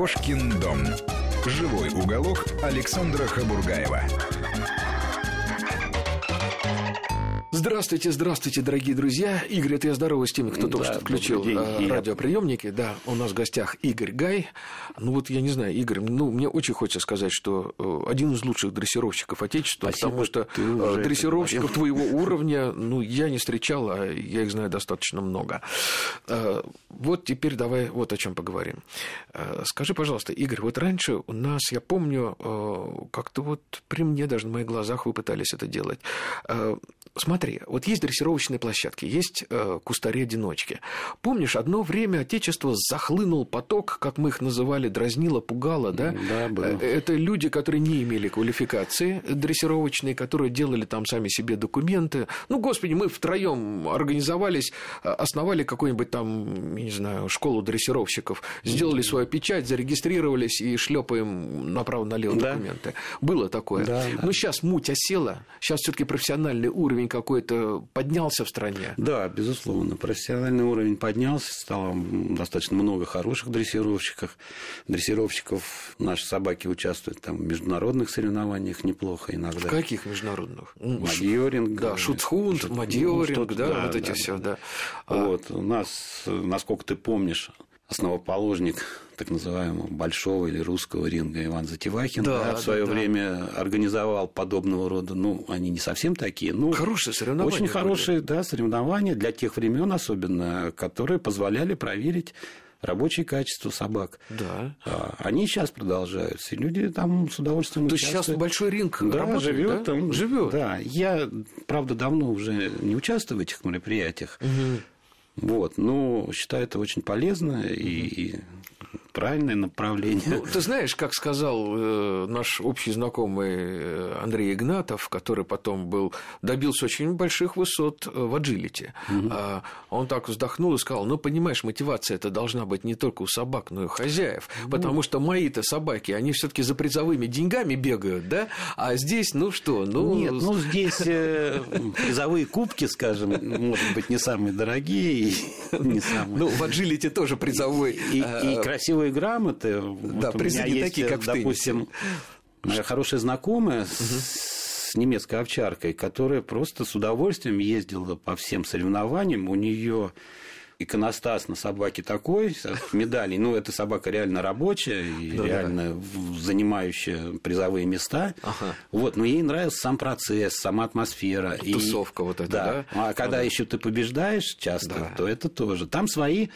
Кошкин дом. Живой уголок Александра Хабургаева. Здравствуйте, здравствуйте, дорогие друзья. Игорь, это я здоровый с теми, кто да, только что включил день, э, радиоприемники. Да, у нас в гостях Игорь Гай. Ну вот, я не знаю, Игорь, ну, мне очень хочется сказать, что э, один из лучших дрессировщиков Отечества, Спасибо, потому что э, дрессировщиков твоего уровня, ну, я не встречал, а я их знаю достаточно много. Вот теперь давай вот о чем поговорим. Скажи, пожалуйста, Игорь, вот раньше у нас, я помню, как-то вот при мне даже на моих глазах вы пытались это делать. Смотри, вот есть дрессировочные площадки, есть э, кустари-одиночки. Помнишь, одно время Отечество захлынул поток, как мы их называли, дразнило, пугало, да? Да, было. Э, это люди, которые не имели квалификации дрессировочные, которые делали там сами себе документы. Ну, господи, мы втроем организовались, э, основали какую-нибудь там, не знаю, школу дрессировщиков, сделали свою печать, зарегистрировались и шлепаем направо-налево да. документы. Было такое. Да, да. Но сейчас муть осела, сейчас все-таки профессиональный уровень какой-то поднялся в стране? Да, безусловно. Профессиональный уровень поднялся, стало достаточно много хороших дрессировщиков. Дрессировщиков наши собаки участвуют там в международных соревнованиях неплохо иногда. В каких международных? Мадьоринг. Да, шутхунд, шут... мадьоринг, да, да, вот эти да, все, да. А вот, у нас, насколько ты помнишь, основоположник так называемого большого или русского ринга Иван Затевахин да, да, в свое да, время организовал подобного рода, ну, они не совсем такие, ну, хорошие соревнования. Очень хорошие, да, соревнования для тех времен особенно, которые позволяли проверить рабочее качество собак. Да. А, они сейчас продолжаются, и люди там с удовольствием То участвуют. сейчас большой ринг да, работает, живет да? там. Живет. Да. Я, правда, давно уже не участвую в этих мероприятиях. Угу. Вот, но считаю это очень полезно и правильное направление. Ну, ты знаешь, как сказал э, наш общий знакомый э, Андрей Игнатов, который потом был, добился очень больших высот э, в аджилите. Угу. Он так вздохнул и сказал, ну, понимаешь, мотивация это должна быть не только у собак, но и у хозяев. Ну... Потому что мои-то собаки, они все таки за призовыми деньгами бегают, да? А здесь, ну что, ну... Нет, ну, здесь э, призовые кубки, скажем, может быть, не самые дорогие, не самые... Ну, в аджилите тоже призовой... И, и красивый красивые грамоты. Да, вот призы не такие, как допустим, моя хорошая знакомая угу. с немецкой овчаркой, которая просто с удовольствием ездила по всем соревнованиям. У нее иконостас на собаке такой, медали. Ну, эта собака реально рабочая и да, реально да. занимающая призовые места. Ага. Вот, но ей нравился сам процесс, сама атмосфера. Тусовка и, вот эта, да? да? А когда ага. еще ты побеждаешь часто, да. то это тоже. Там свои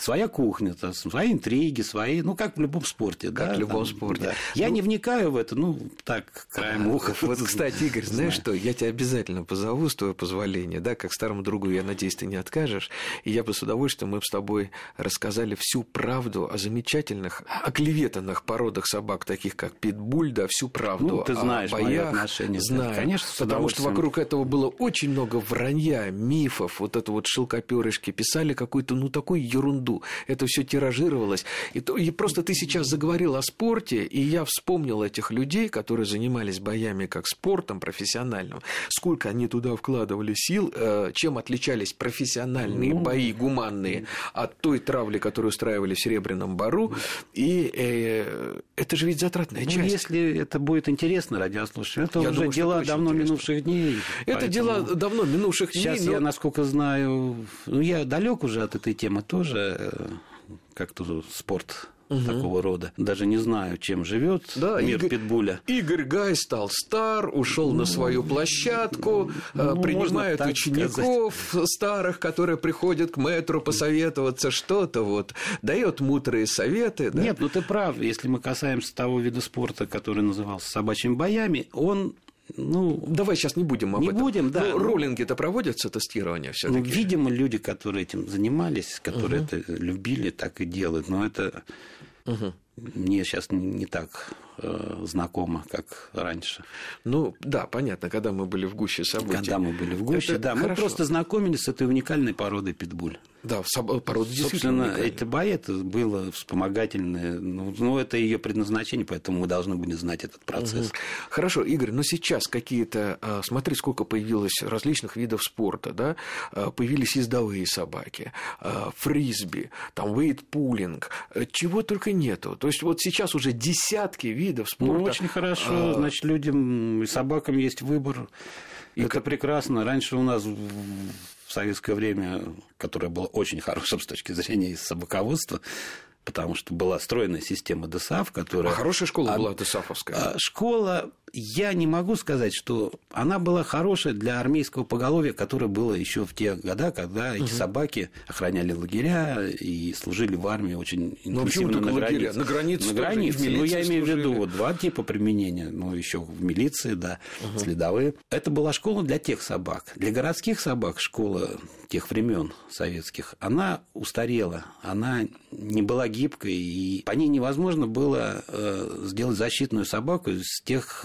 своя кухня, -то, свои интриги, свои, ну, как в любом спорте. Как да, в любом там, спорте. Да. Я ну, не вникаю в это, ну, так, краем уха. Вот, кстати, Игорь, знаешь что, я тебя обязательно позову, с твоего позволения, да, как старому другу, я надеюсь, ты не откажешь, и я бы с удовольствием, мы бы с тобой рассказали всю правду о замечательных, оклеветанных породах собак, таких как питбуль, да, всю правду ну, ты знаешь о боях. отношения. Знаю, конечно, потому что вокруг этого было очень много вранья, мифов, вот это вот шелкоперышки, писали какую-то, ну, такую ерунду, ерунду. Это все тиражировалось. И, то, и просто ты сейчас заговорил о спорте, и я вспомнил этих людей, которые занимались боями как спортом профессиональным, сколько они туда вкладывали сил, э, чем отличались профессиональные ну, бои, гуманные, от той травли, которую устраивали в Серебряном Бару. И э, это же ведь затратная ну, часть. Если это будет интересно радиослушателям, это я уже думаю, дела давно интересно. минувших дней. Это поэтому... дела давно минувших дней. Сейчас но... я, насколько знаю, ну, я далек уже от этой темы тоже, Э, как-то спорт угу. такого рода. Даже не знаю, чем живет да, мир Игорь, питбуля. Игорь Гай стал стар, ушел ну, на свою площадку, э, ну, принимает учеников сказать. старых, которые приходят к мэтру посоветоваться что-то, вот, дает мудрые советы. Да? Нет, ну ты прав. Если мы касаемся того вида спорта, который назывался собачьими боями, он ну, давай сейчас не будем об не этом. будем, да. Ну, роллинги-то проводятся, тестирование все Ну, видимо, люди, которые этим занимались, которые угу. это любили, так и делают. Но это угу. мне сейчас не, не так э, знакомо, как раньше. Ну, да, понятно, когда мы были в гуще событий. Когда мы были в гуще, это да. Хорошо. Мы просто знакомились с этой уникальной породой питбуль. Да, порода Собственно, это было вспомогательное, ну, ну, это ее предназначение, поэтому мы должны были знать этот процесс. Угу. Хорошо, Игорь, но сейчас какие-то, а, смотри, сколько появилось различных видов спорта, да, а, появились ездовые собаки, а, фрисби, там вейт-пулинг, чего только нету. То есть вот сейчас уже десятки видов спорта. Ну, очень хорошо, значит, людям и собакам есть выбор. И это прекрасно. Раньше у нас в советское время, которое было очень хорошим с точки зрения собаководства, потому что была стройная система ДСАФ, которая... А хорошая школа а, была ДСАФовская? А, школа я не могу сказать, что она была хорошая для армейского поголовья, которое было еще в те годы, когда эти угу. собаки охраняли лагеря и служили в армии очень ну, интенсивно на границе. На границе. На границе. Ну, я имею в виду вот два типа применения, ну, еще в милиции, да, угу. следовые. Это была школа для тех собак. Для городских собак школа тех времен советских, она устарела, она не была гибкой, и по ней невозможно было э, сделать защитную собаку из тех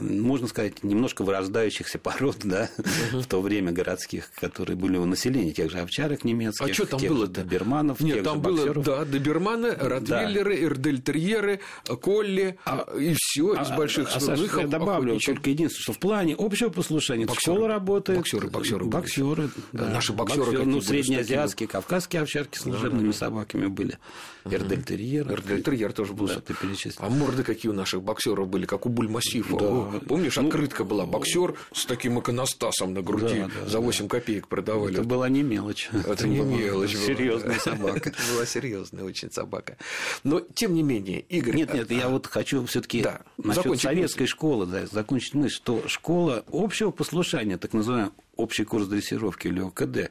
можно сказать, немножко вырождающихся пород, да, угу. в то время городских, которые были у населения, тех же овчарок немецких, а что там было доберманов, Нет, тех там же было, боксеров. да, доберманы, ротвейлеры, да. эрдельтерьеры, колли, а, и все из а, больших а, Саша, я добавлю только единственное, что в плане общего послушания боксеры, школа работает. Боксеры, боксеры. Боксеры, да. Наши боксеры, боксеры ну, среднеазиатские, кавказские овчарки служебными да, собаками были. Эрдельтерьер. Эрдельтерьер тоже был. Да, ты перечислил. А морды какие у наших боксеров были, как у бульмассифа. Да. Помнишь, ну, открытка была боксер с таким иконостасом на груди да, да, за 8 да. копеек продавали. Это была не мелочь. Это не мелочь. Серьезная собака. Была серьезная очень собака. Но тем не менее, Игорь. Нет, нет, я вот хочу все-таки да, насчет советской школы да, закончить мысль, что школа общего послушания, так называемая общий курс дрессировки или ОКД,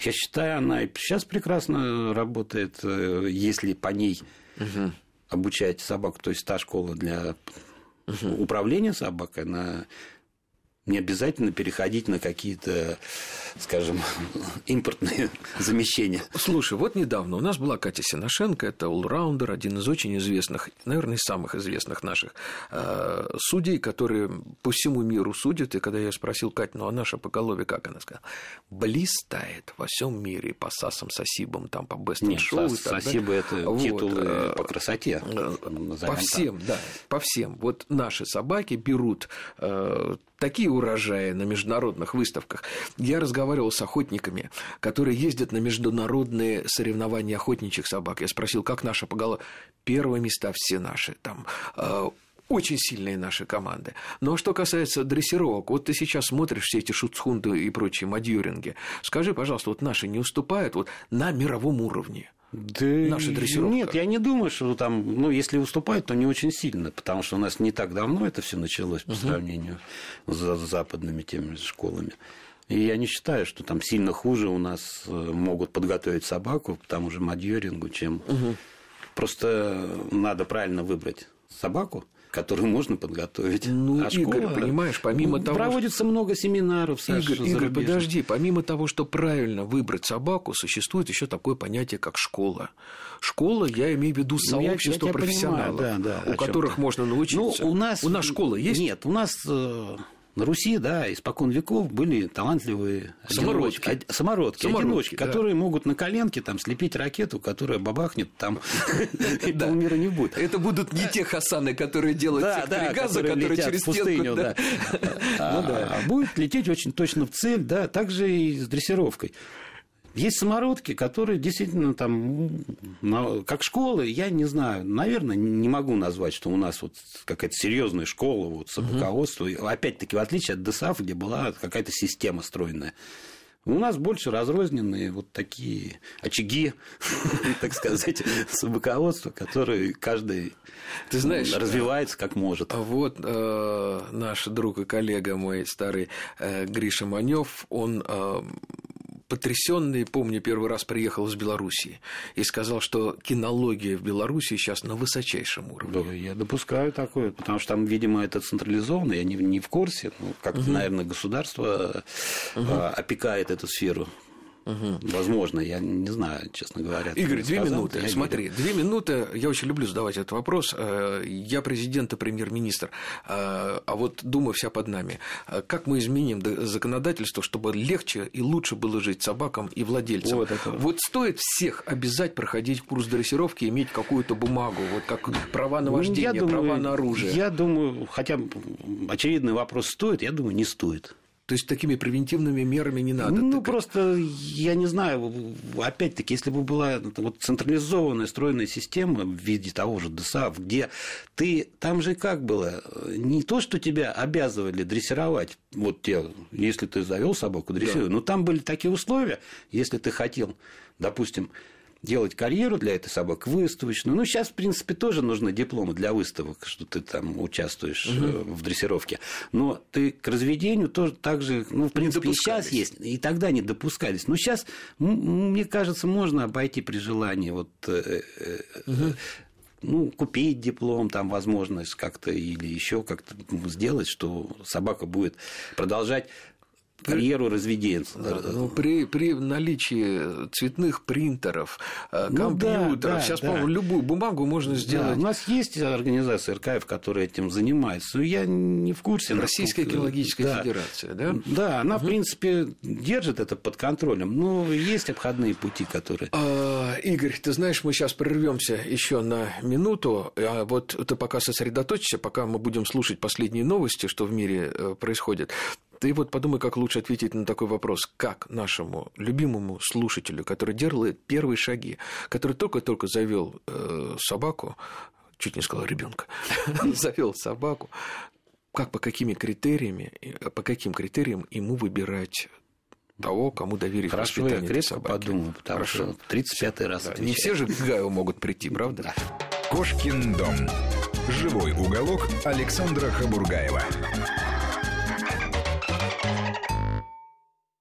я считаю, она и сейчас прекрасно работает, э, если по ней угу. обучать собаку, то есть та школа для управления собакой, на не обязательно переходить на какие-то, скажем, импортные замещения. Слушай, вот недавно у нас была Катя Синошенко, это улраундер, один из очень известных, наверное, из самых известных наших э, судей, которые по всему миру судят. И когда я спросил Катю, ну а наша поголовье как? Она сказала, блистает во всем мире по САСам, САСИБам, там, по Best Нет, Show САС, и так САСИБы – это вот. титулы э, по красоте. Э, по всем, да, по всем. Вот наши собаки берут э, такие урожаи на международных выставках. Я разговаривал с охотниками, которые ездят на международные соревнования охотничьих собак. Я спросил, как наша поголова? Первые места все наши. Там э, очень сильные наши команды. Но что касается дрессировок, вот ты сейчас смотришь все эти шуцхунды и прочие мадьюринги. Скажи, пожалуйста, вот наши не уступают вот на мировом уровне? Да Наша дрессировка. Нет, я не думаю, что там, ну, если выступают, то не очень сильно, потому что у нас не так давно это все началось по угу. сравнению с западными теми школами. И я не считаю, что там сильно хуже у нас э, могут подготовить собаку к тому же мадьорингу, чем угу. просто надо правильно выбрать собаку, которую можно подготовить. Ну, а Игорь, школа, понимаешь, помимо ну, того... Проводится много семинаров, Саша, Игорь, Игорь, подожди, помимо того, что правильно выбрать собаку, существует еще такое понятие, как школа. Школа, я имею в виду сообщество ну, я, я профессионалов, понимаю, да, да, у которых можно научиться. Ну, у нас... У нас школа есть? Нет, у нас э, на Руси, да, испокон веков были талантливые самородки, одиночки, самородки, самородки одиночки да. которые могут на коленке там слепить ракету, которая бабахнет, там и полмира не будет. Это будут не те хасаны, которые делают секторы газа, которые через пустыню, да. Ну а будет лететь очень точно в цель, да, также и с дрессировкой. Есть самородки, которые действительно там, как школы, я не знаю, наверное, не могу назвать, что у нас вот какая-то серьезная школа вот, собаководства. Угу. Опять-таки, в отличие от ДСАФ, где была какая-то система стройная. У нас больше разрозненные вот такие очаги, так сказать, собаководства, которые каждый ты знаешь, развивается как может. А вот э, наш друг и коллега мой старый э, Гриша Манев, он э, потрясенный, помню, первый раз приехал из Белоруссии и сказал, что кинология в Белоруссии сейчас на высочайшем уровне. Да, я допускаю такое, потому что там, видимо, это централизованно, я не, не в курсе, ну, как-то, угу. наверное, государство угу. опекает эту сферу Угу. Возможно, я не знаю, честно говоря. Игорь, две сказал, минуты. Смотри, две минуты. Я очень люблю задавать этот вопрос. Э, я президент и премьер-министр, э, а вот дума вся под нами. Э, как мы изменим законодательство, чтобы легче и лучше было жить собакам и владельцам? Вот, это... вот стоит всех обязать проходить курс дрессировки, иметь какую-то бумагу, вот как права на ну, вождение, думаю, права на оружие. Я думаю, хотя очевидный вопрос стоит, я думаю, не стоит. То есть такими превентивными мерами не надо. Ну, так... просто, я не знаю, опять-таки, если бы была вот централизованная стройная система в виде того же ДСАФ, где ты, там же как было, не то, что тебя обязывали дрессировать, вот те, если ты завел собаку, дрессируй, да. но там были такие условия, если ты хотел, допустим, делать карьеру для этой собак выставочную. Ну, сейчас, в принципе, тоже нужны дипломы для выставок, что ты там участвуешь угу. в дрессировке. Но ты к разведению тоже так же, ну, в принципе, и сейчас есть, и тогда не допускались. Но сейчас, мне кажется, можно обойти при желании вот угу ну, купить диплом, там возможность как-то или еще как-то сделать, что собака будет продолжать карьеру разведения. Ну, при, при наличии цветных принтеров, э, ну, компьютеров, да, да, сейчас, да. по-моему, любую бумагу можно сделать. Да, у нас есть организация РКФ, которая этим занимается, но я не в курсе. Российская кинологическая да. федерация, да? Да, она, угу. в принципе, держит это под контролем, но есть обходные пути, которые... А, Игорь, ты знаешь, мы сейчас прервемся еще на минуту, а вот ты пока сосредоточься, пока мы будем слушать последние новости, что в мире э, происходит. Ты вот подумай, как лучше ответить на такой вопрос. Как нашему любимому слушателю, который делает первые шаги, который только-только завел э, собаку, чуть не сказал ребенка, завел собаку, как по какими критериями, по каким критериям ему выбирать того, кому доверить Хорошо, воспитание я крепко собаки. подумаю, потому Хорошо. что 35-й раз да, Не все же к Гаю могут прийти, правда? Да. Кошкин дом. Живой уголок Александра Хабургаева.